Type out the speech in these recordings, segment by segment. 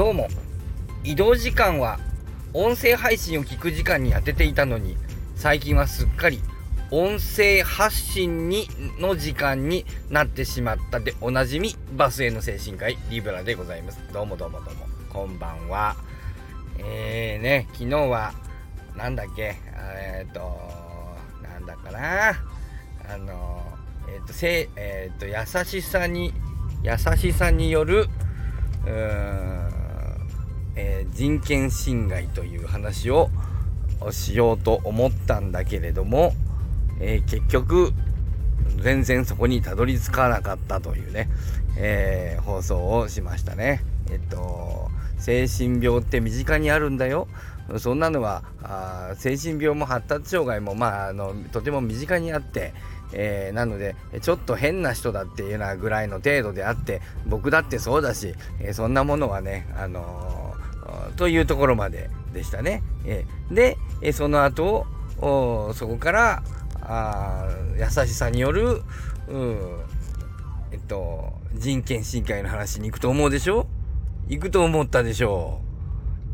どうも。移動時間は音声配信を聞く時間に当てていたのに最近はすっかり音声発信にの時間になってしまった。でおなじみバスへの精神科医リブラでございます。どうもどうもどうも。こんばんは。えーね昨日はなんだっけ？えっ、ー、となんだかな？あのえっ、ー、とせえっ、ー、と優しさに優しさによるうーんえー、人権侵害という話をしようと思ったんだけれども、えー、結局全然そこにたどり着かなかったというね、えー、放送をしましたね。えっと精神病って身近にあるんだよ。そんなのはあ精神病も発達障害も、まあ、あのとても身近にあって、えー、なのでちょっと変な人だっていうようなぐらいの程度であって僕だってそうだし、えー、そんなものはね、あのというところまででしたね。えで、えその後そこからあ優しさによる、う、えっと、人権侵害の話に行くと思うでしょ？行くと思ったでしょ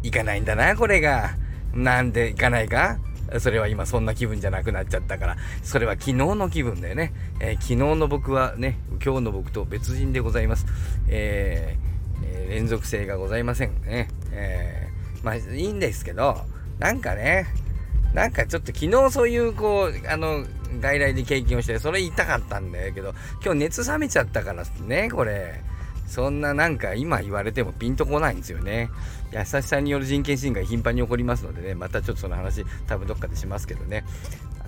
う行かないんだな、これが。なんで行かないか？それは今そんな気分じゃなくなっちゃったから、それは昨日の気分だよね。えー、昨日の僕はね、今日の僕と別人でございます。えーえー、連続性がございませんね。えー、まあいいんですけど、なんかね、なんかちょっと昨日そういうこう、あの、外来で経験をして、それ言いたかったんだけど、今日熱冷めちゃったからね、これ。そんななんか今言われてもピンとこないんですよね。優しさによる人権侵害頻繁に起こりますのでね、またちょっとその話多分どっかでしますけどね。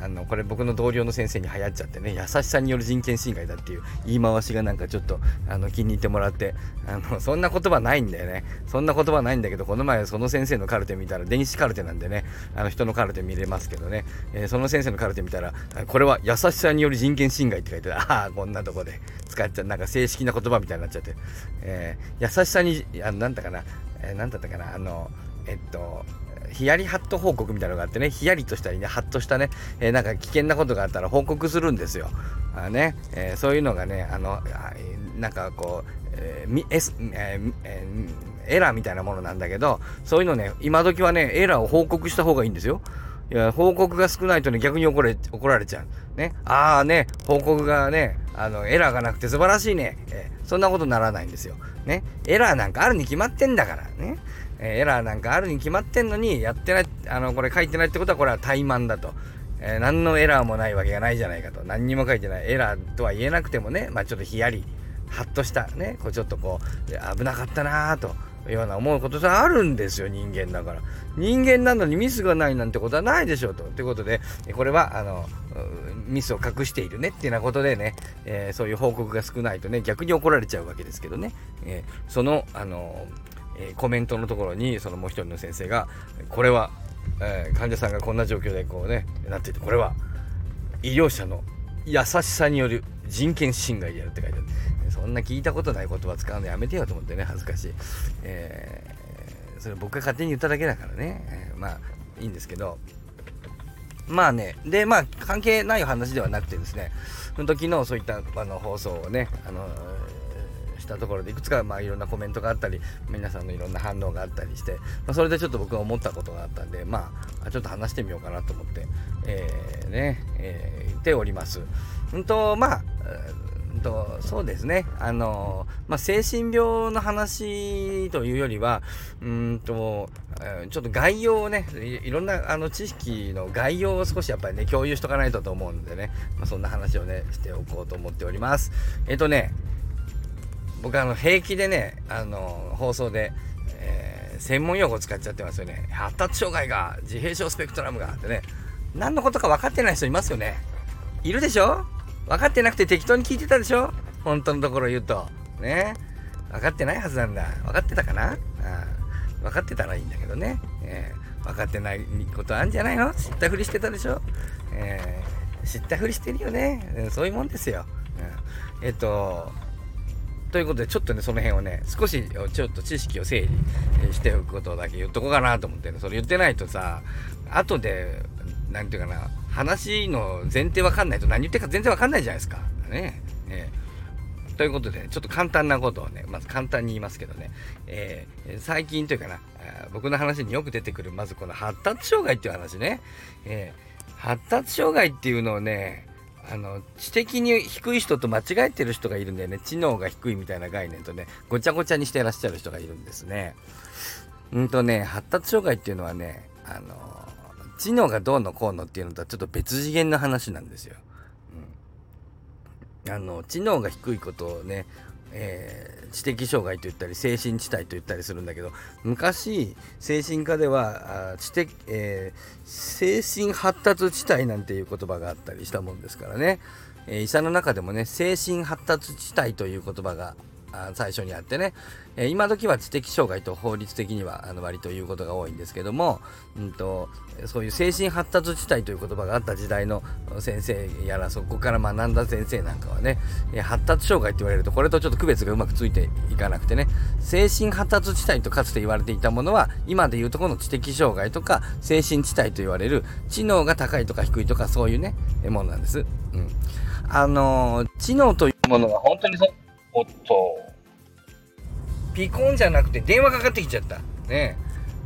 あのこれ僕の同僚の先生に流行っちゃってね優しさによる人権侵害だっていう言い回しがなんかちょっとあの気に入ってもらってあのそんな言葉ないんだよね。そんな言葉ないんだけどこの前その先生のカルテ見たら電子カルテなんでねあの人のカルテ見れますけどね、えー、その先生のカルテ見たらこれは優しさによる人権侵害って書いてああこんなとこで。使っちゃう。なんか正式な言葉みたいになっちゃって、えー、優しさにあのなんだかな、えー、だったかな。あのえっとヒヤリハット報告みたいなのがあってね、ヒヤリとしたりね、ハッとしたね、えー、なんか危険なことがあったら報告するんですよ。あね、えー、そういうのがね、あの、なんかこう、えーえーえー、エラーみたいなものなんだけど、そういうのね、今時はね、エラーを報告した方がいいんですよ。いや、報告が少ないとね、逆に怒れ、怒られちゃう。ね。ああね、報告がね、あの、エラーがなくて素晴らしいね。えー、そんなことならないんですよ。ね。エラーなんかあるに決まってんだから。ね。え、エラーなんかあるに決まってんのに、やってない、あの、これ書いてないってことは、これは怠慢だと。えー、何のエラーもないわけがないじゃないかと。何にも書いてない。エラーとは言えなくてもね、まあちょっとヒヤリ、ハッとした、ね、こうちょっとこう、危なかったなぁと。ような思うことがあるんですよ人間だから人間なのにミスがないなんてことはないでしょうとということでこれはあのミスを隠しているねっていうようなことでね、えー、そういう報告が少ないとね逆に怒られちゃうわけですけどね、えー、そのあのえー、コメントのところにそのもう一人の先生がこれは、えー、患者さんがこんな状況でこうねなっていてこれは医療者の優しさによる人権侵害であるって書いてある。そんな聞いたことない言葉使うのやめてよと思ってね恥ずかしい、えー、それ僕が勝手に言っただけだからね、えー、まあいいんですけど。まあね、で、まあ、関係ない話ではなくてですね、その時のそういったあの放送をね、あのたところでいくつかまあいろんなコメントがあったり皆さんのいろんな反応があったりして、まあ、それでちょっと僕が思ったことがあったんでまあちょっと話してみようかなと思って、えー、ね、えー、言っております。うんとまあとそうですねあの、まあ、精神病の話というよりはうんとちょっと概要をねいろんなあの知識の概要を少しやっぱりね共有しとかないとと思うんでね、まあ、そんな話をねしておこうと思っておりますえっ、とね僕あの平気でねあの放送で、えー、専門用語使っちゃってますよね。発達障害が自閉症スペクトラムがってね。何のことか分かってない人いますよね。いるでしょ？分かってなくて適当に聞いてたでしょ？本当のところ言うと。ね？分かってないはずなんだ。分かってたかな？あ分かってたらいいんだけどね、えー、分かってないことあるんじゃないの？知ったふりしてたでしょ、えー、知ったふりしてるよね、うんそういうもんですよ、うん、えっ、とということで、ちょっとね、その辺をね、少しちょっと知識を整理しておくことだけ言っとこうかなと思ってね、それ言ってないとさ、後で、なんていうかな、話の前提わかんないと何言ってるか全然わかんないじゃないですか。ね。ねということで、ちょっと簡単なことをね、まず簡単に言いますけどね、えー、最近というかな、僕の話によく出てくる、まずこの発達障害っていう話ね、えー、発達障害っていうのをね、あの、知的に低い人と間違えてる人がいるんだよね。知能が低いみたいな概念とね、ごちゃごちゃにしてらっしゃる人がいるんですね。うんとね、発達障害っていうのはね、あの、知能がどうのこうのっていうのとはちょっと別次元の話なんですよ。うん、あの、知能が低いことをね、え、知的障害と言ったり精神地帯と言ったりするんだけど昔精神科では知的、えー、精神発達地帯なんていう言葉があったりしたもんですからね、えー、医者の中でもね精神発達地帯という言葉が最初にあってね、えー、今時は知的障害と法律的にはあの割と言うことが多いんですけども、うんと、そういう精神発達地帯という言葉があった時代の先生やらそこから学んだ先生なんかはね、え、発達障害って言われるとこれとちょっと区別がうまくついていかなくてね。精神発達地帯とかつて言われていたものは今でいうとこの知的障害とか精神地帯と言われる知能が高いとか低いとかそういうねものなんです。うん、あのー、知能というものは本当におっと。ピコンじゃなくて電話かかってきちゃった。ね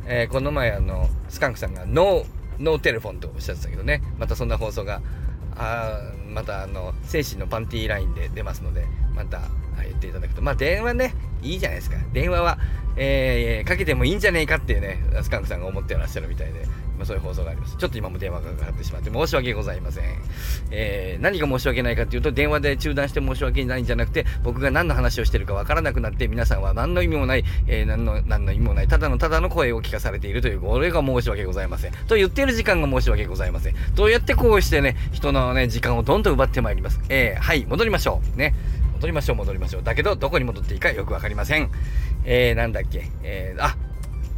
えー、この前あの、スカンクさんがノー、ノーテレフォンとおっしゃってたけどね、またそんな放送が、あまたあの、精神のパンティーラインで出ますので、また言っていただくと、まあ電話ね、いいじゃないですか。電話は、えー、かけてもいいんじゃねえかっていうね、スカンクさんが思ってらっしゃるみたいで、まあ、そういう放送があります。ちょっと今も電話がかかってしまって申し訳ございません。えー、何が申し訳ないかっていうと、電話で中断して申し訳ないんじゃなくて、僕が何の話をしてるかわからなくなって、皆さんは何の意味もない、えー、何の、何の意味もない、ただのただの声を聞かされているという、これが申し訳ございません。と言っている時間が申し訳ございません。どうやってこうしてね、人のね、時間をどんどん奪ってまいります。えー、はい、戻りましょう。ね。戻りましょう、戻りましょう。だけど、どこに戻っていいかよくわかりません。えー、なんだっけ。えー、あ、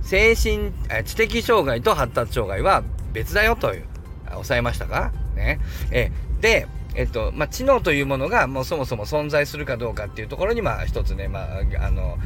精神、知的障害と発達障害は別だよという、抑えましたか？ね。えで、えっと、まあ、知能というものがもうそもそも存在するかどうかっていうところに、まあ、一つね、まあ、あの、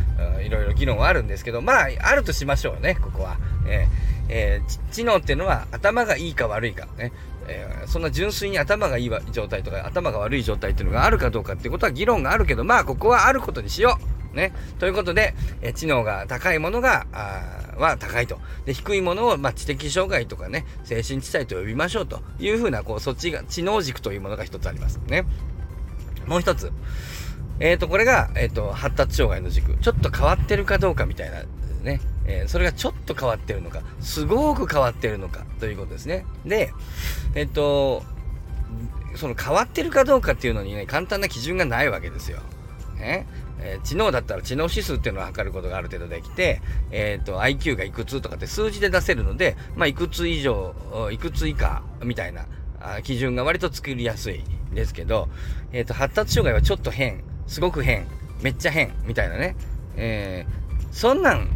いろいろ議論はあるんですけど、まあ、あるとしましょうね、ここは。えー、えー、知能っていうのは頭がいいか悪いかね。えー、そんな純粋に頭がいい状態とか頭が悪い状態っていうのがあるかどうかっていうことは議論があるけど、まあ、ここはあることにしよう。ね。ということで、え知能が高いものが、あは高いと。で、低いものを、まあ、知的障害とかね、精神地帯と呼びましょうというふうな、こう、そっちが、知能軸というものが一つあります。ね。もう一つ。えっ、ー、と、これが、えっ、ー、と、発達障害の軸。ちょっと変わってるかどうかみたいな、ね。えー、それがちょっと変わってるのか、すごく変わってるのか、ということですね。で、えっ、と、その変わってるかどうかっていうのにね、簡単な基準がないわけですよ。ね。えー、知能だったら知能指数っていうのを測ることがある程度できて、えっ、ー、と、IQ がいくつとかって数字で出せるので、まあ、いくつ以上、いくつ以下みたいな基準が割と作りやすいんですけど、えっ、ー、と、発達障害はちょっと変、すごく変、めっちゃ変、みたいなね。えー、そんなん、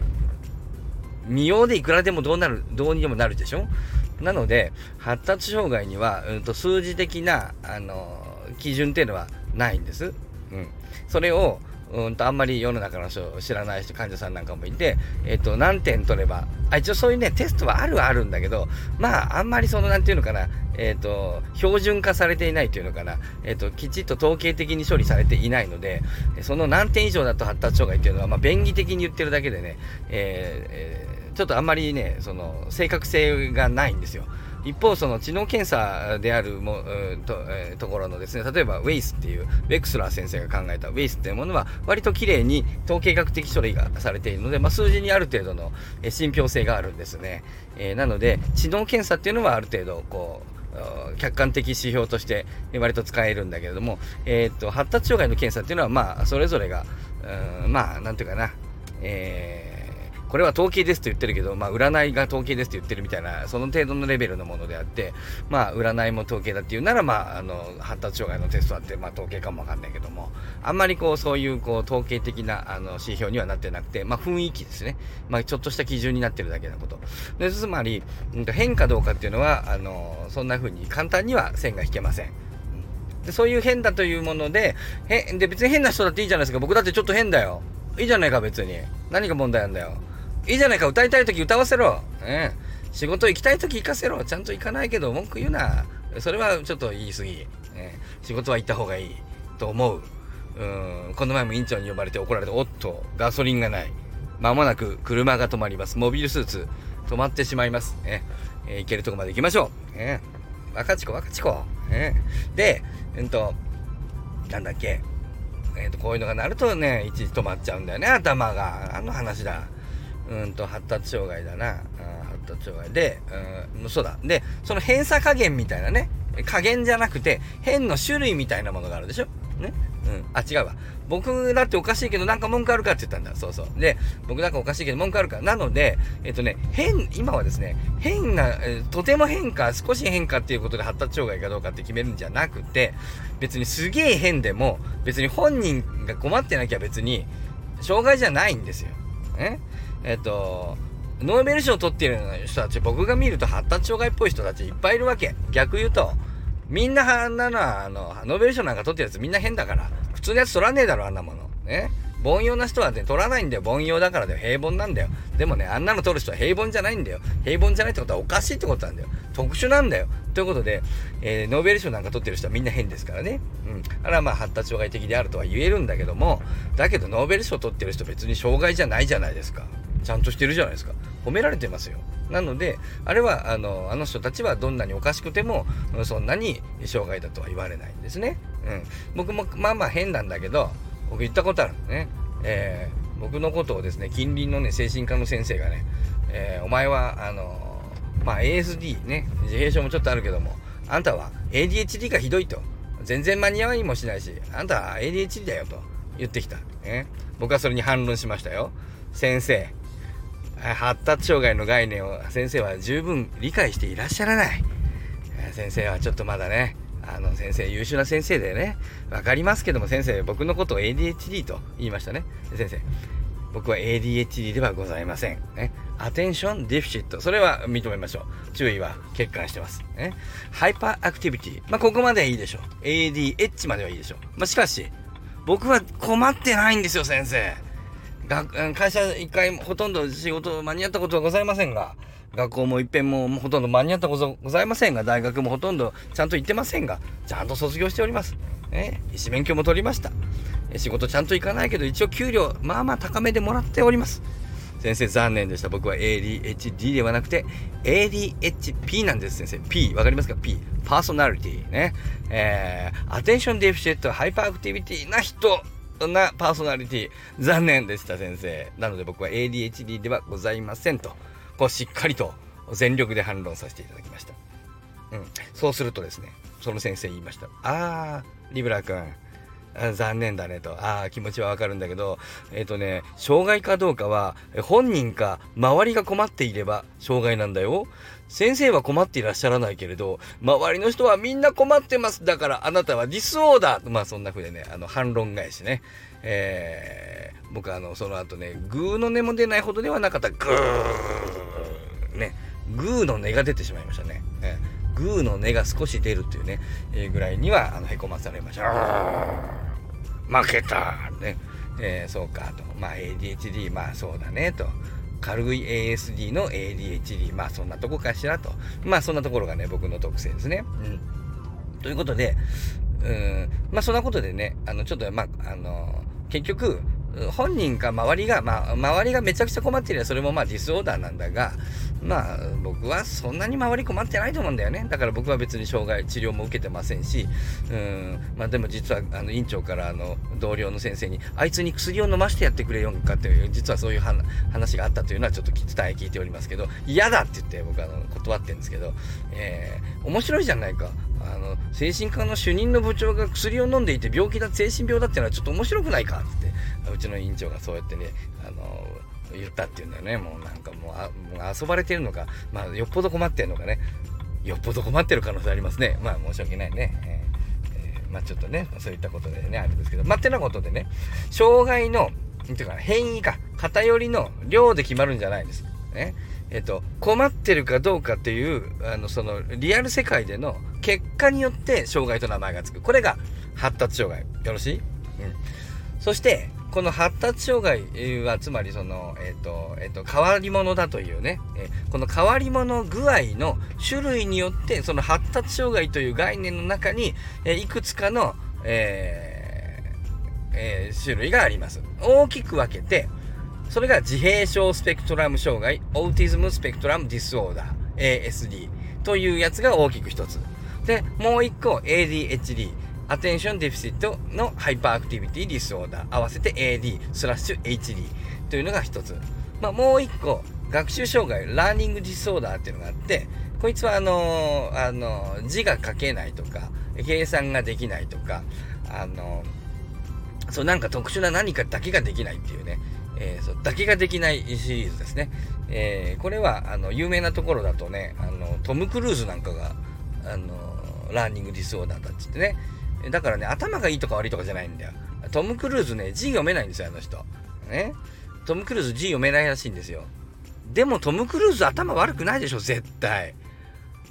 見ようでいくらでもどうなる、どうにでもなるでしょ？なので、発達障害には、うんと、数字的な、あの基準っていうのはないんです。うん。それを、うんとあんまり世の中の人知らない人患者さんなんかもいて、えっ、と何点取ればあ一応そういうねテストはあるはあるんだけどまああんまりその何て言うのかなえっ、と標準化されていないというのかなえっ、ときちっと統計的に処理されていないのでその何点以上だと発達障害っていうのはまあ便宜的に言ってるだけでね、えー、ちょっとあんまりねその正確性がないんですよ。一方、その知能検査であるもと,、えー、ところのですね、例えばウェイスっていう、ベクスラー先生が考えたウェイスっていうものは、割と綺麗に統計学的処理がされているので、まあ、数字にある程度のえ信憑性があるんですね。えー、なので、知能検査っていうのはある程度、こう、客観的指標として割と使えるんだけれども、えー、っと、発達障害の検査っていうのは、まあ、それぞれが、うん、まあ、なんていうかな、えーこれは統計ですと言ってるけど、まあ、占いが統計ですと言ってるみたいな、その程度のレベルのものであって、まあ、占いも統計だっていうなら、まあ、あの、発達障害のテストだって、まあ、統計かもわかんないけども、あんまりこう、そういう、こう、統計的な、あの、指標にはなってなくて、まあ、雰囲気ですね。まあ、ちょっとした基準になってるだけのこと。で、つまり、変かどうかっていうのは、あの、そんな風に簡単には線が引けません。でそういう変だというもので、へで別に変な人だっていいじゃないですか。僕だってちょっと変だよ。いいじゃないか、別に。何が問題なんだよ。いいじゃないか、歌いたい時歌わせろ。ね、仕事行きたい時行かせろ。ちゃんと行かないけど文句言うな。それはちょっと言い過ぎ。ね、仕事は行った方がいい。と思う。うん。この前も院長に呼ばれて怒られておっと。ガソリンがない。まもなく車が止まります。モビルスーツ。止まってしまいます。ね、え、行けるとこまで行きましょう、ね、若ち子若ち子、ね、でうんとなんだっけ。えーと、こういうのがなるとね一時止まっちゃうんだよね頭が。あの話だ。うんと発達障害だな発達障害でうんそうだでその偏差加減みたいなね加減じゃなくて変の種類みたいなものがあるでしょ？ね？うん。あ、違うわ。僕だっておかしいけどなんか文句あるかって言ったんだ。そうそう。で、僕なんかおかしいけど文句あるか。なので、えっとね、変、今はですね、変な、えとても変か、少し変かっていうことで発達障害かどうかって決めるんじゃなくて、別にすげえ変でも、別に本人が困ってなきゃ別に、障害じゃないんですよ。ね？えっと、ノーベル賞を取っている人たち、僕が見ると発達障害っぽい人たちいっぱいいるわけ。逆言うと、みんなあんなのは、あの、ノーベル賞なんか取ってるやつみんな変だから。普通のやつ取らねえだろ、あんなもの。ね。凡庸な人はね、取らないんだよ。凡庸だからだよ。平凡なんだよ。でもね、あんなの取る人は平凡じゃないんだよ。平凡じゃないってことはおかしいってことなんだよ。特殊なんだよ。ということで、えー、ノーベル賞なんか取ってる人はみんな変ですからね。うん。あれはまあ発達障害的であるとは言えるんだけども、だけどノーベル賞取ってる人別に障害じゃないじゃないですか。ちゃんとしてるじゃないですか。褒められてますよ。なので、あれは、あの、あの人たちはどんなにおかしくても、そんなに障害だとは言われないんですね。うん。僕も、まあまあ変なんだけど、僕言ったことあるね。えー、僕のことをですね、近隣のね、精神科の先生がね、えー、お前は、あのまあ ASD ね、自閉症もちょっとあるけども、あんたは ADHD がひどいと。全然間に合いもしないし、あんたは ADHD だよと言ってきた。ね。僕はそれに反論しましたよ。先生、発達障害の概念を先生は十分理解していらっしゃらない。先生はちょっとまだね、あの先生優秀な先生でね、わかりますけども先生僕のことを ADHD と言いましたね。先生、僕は ADHD ではございません。ね。 Attention Deficit。それは認めましょう。注意は欠陥してます。ね。 Hyperactivity。まあ、ここまではいいでしょう。ADH まではいいでしょう。まあ、しかし、僕は困ってないんですよ、先生。学会社一回ほとんど仕事間に合ったことはございませんが、学校も一遍もほとんど間に合ったことございませんが、大学もほとんどちゃんと行ってませんが、ちゃんと卒業しております。ね、医師免許も取りました。仕事ちゃんと行かないけど、一応給料、まあまあ高めでもらっております。先生残念でした。僕は ADHD ではなくて ADHP なんです、先生。P、わかりますか ?P。パーソナリティね。えー、 Attention Deficit、 Hyperactivity な人なパーソナリティ。残念でした、先生。なので僕は ADHD ではございませんと、こうしっかりと全力で反論させていただきました。うん。そうするとですね、その先生言いました。あー、リブラ君。残念だねと。ああ、気持ちはわかるんだけど、えっ、ー、とね、障害かどうかは、本人か周りが困っていれば障害なんだよ。先生は困っていらっしゃらないけれど、周りの人はみんな困ってます。だからあなたはディスオーダー。まあそんな風でね、あの反論返しね。えー、僕あの、その後ね、グーの音も出ないほどではなかった。グーね。グーの音が出てしまいましたね。ねグーの音が少し出るっていうね、えー、ぐらいには、あの、へこまされました。負けたね。えー、そうかと。まあ ADHD、まあそうだねと。軽い ASD の ADHD、まあそんなとこかしらと。まあそんなところがね、僕の特性ですね。うん。ということで、うん、まあそんなことでね、あの、ちょっと、まあ、あの、結局、本人か周りが、まあ、周りがめちゃくちゃ困ってりゃそれもまあディスオーダーなんだが、まあ、僕はそんなに周り困ってないと思うんだよね。だから僕は別に障害、治療も受けてませんし、うん、まあでも実は、あの、院長からあの、同僚の先生に、あいつに薬を飲ましてやってくれよんかっていう、実はそういう話があったというのはちょっと伝え聞いておりますけど、嫌だって言って僕はあの断ってるんですけど、えー、面白いじゃないか。あの、精神科の主任の部長が薬を飲んでいて病気だ、精神病だっていうのはちょっと面白くないかって、うちの院長がそうやってね、あの、言ったっていうんだよね。もうなんかもうあもう遊ばれてるのか、まあよっぽど困ってるのかね。よっぽど困ってる可能性ありますね。まあ申し訳ないね。えー、まあちょっとね、そういったことでね、あれですけど、まあてなことでね、障害の、ていうか変異か、偏りの量で決まるんじゃないです。ね。えっと、困ってるかどうかっていう、あの、その、リアル世界での結果によって障害と名前が付く。これが発達障害。よろしい？うん。そして、この発達障害は、つまりその、えっ、ー、と、えっ、ー、と、変わり者だというね、えー、この変わり者具合の種類によって、その発達障害という概念の中に、えいくつかの、ええ、種類があります。大きく分けて、それが自閉症スペクトラム障害、 Autism Spectrum Disorder、ASD というやつが大きく一つ。で、もう一個 ADHD、 Attention Deficit の Hyperactivity Disorder、合わせて AD スラッシュ HD というのが一つ。まあ、もう一個、学習障害、 Learning Disorder っていうのがあって、こいつはあのー、あのー、字が書けないとか、計算ができないとか、あのー、そうなんか特殊な何かだけができないっていうね、えー、そうだけができないシリーズですね。えー、これはあの有名なところだとね、あのトム・クルーズなんかが、あの learning disorder だっつってね。だからね、頭がいいとか悪いとかじゃないんだよ。トム・クルーズね、字読めないんですよ、あの人。ね。トム・クルーズ字読めないらしいんですよ。でもトム・クルーズ頭悪くないでしょ、絶対。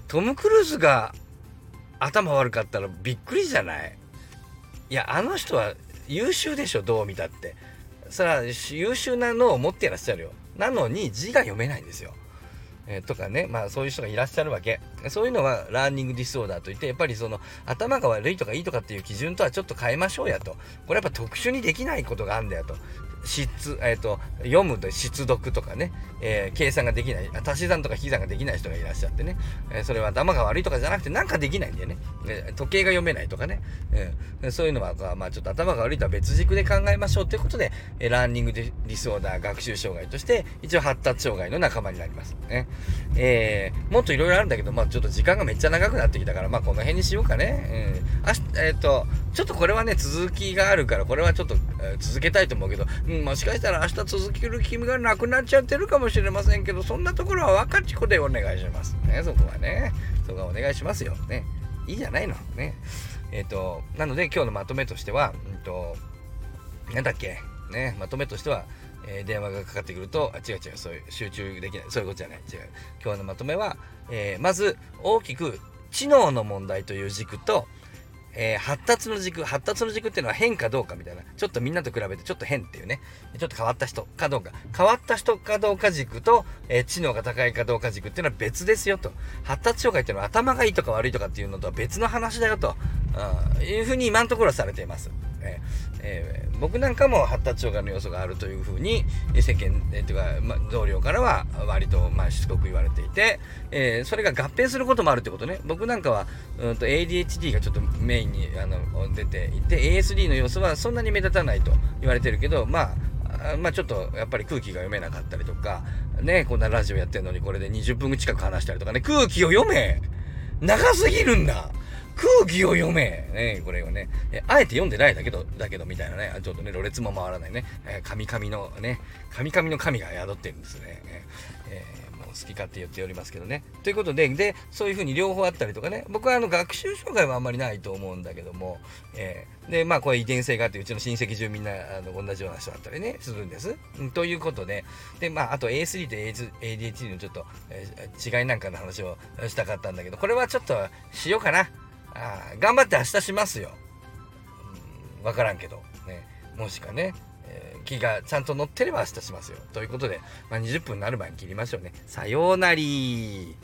トム・クルーズが頭悪かったらびっくりじゃない？いや、あの人は優秀でしょ、どう見たって。それは優秀なのを持ってらっしゃるよ。なのに字が読めないんですよ。えー、とかね、まあそういう人がいらっしゃるわけ。そういうのは learning disorder といって、やっぱりその頭が悪いとかいいとかっていう基準とはちょっと変えましょうやと。これやっぱ特殊にできないことがあるんだよと。失、えっ、ー、と、読むと失読とかね、えー、計算ができない、足し算とか引き算ができない人がいらっしゃってね、えー、それは頭が悪いとかじゃなくてなんかできないんだよね。え時計が読めないとかね、えそういうのは、まあちょっと頭が悪いとは別軸で考えましょうということで、えランニングディスオーダー学習障害として、一応発達障害の仲間になりますね。えもっといろいろあるんだけど、まあちょっと時間がめっちゃ長くなってきたから、まあこの辺にしようかね。うん、あえっ、と、ちょっとこれはね、続きがあるから、これはちょっと、え続けたいと思うけど、うん、もしかしたら明日続ける君がなくなっちゃってるかもしれませんけど、そんなところは若ち子でお願いします。ね、そこはね。そこはお願いしますよ。ね。いいじゃないの。ね。えっ、ー、と、なので今日のまとめとしては、うんと、なんだっけ、ね、まとめとしては、えー、電話がかかってくると、あ、違う違う、そういう、集中できない。そういうことじゃない。違う。今日のまとめは、えー、まず、大きく、知能の問題という軸と、えー、発達の軸、発達の軸っていうのは変かどうかみたいな。ちょっとみんなと比べてちょっと変っていうね。ちょっと変わった人かどうか。変わった人かどうか軸と、えー、知能が高いかどうか軸っていうのは別ですよと。発達障害っていうのは頭がいいとか悪いとかっていうのとは別の話だよと。うんいうふうに今のところされています。ええー、僕なんかも発達障害の要素があるというふうに世間、えー、というか、ま、同僚からは割と、まあ、しつこく言われていて、えー、それが合併することもあるってことね。僕なんかは、うんと ADHD がちょっとメインにあの出ていて ASD の要素はそんなに目立たないと言われてるけどまあまあちょっとやっぱり空気が読めなかったりとかねこんなラジオやってるのにこれで20分近く話したりとかね空気を読め。長すぎるんだ。空気を読めね、これをね、えあえて読んでないだけど、だけど、みたいなね、ちょっとね、ろれつも回らないね、えー、神々のね、神々の神が宿ってるんですね。えー、もう好き勝手言っておりますけどね。ということで、で、そういうふうに両方あったりとかね、僕はあの、学習障害はあんまりないと思うんだけども、えー、で、まあ、これ遺伝性があって、うちの親戚中みんな、あの、同じような人だったりね、するんです。うん、ということで、で、まあ、あと A3 と ADHD のちょっと、えー、違いなんかの話をしたかったんだけど、これはちょっとしようかな。あ頑張って明日しますよ。わ、うん、からんけど。ね。もしかね、えー、気がちゃんと乗ってれば明日しますよ。ということで、まあ、20分になる前に切りましょうね。さようなり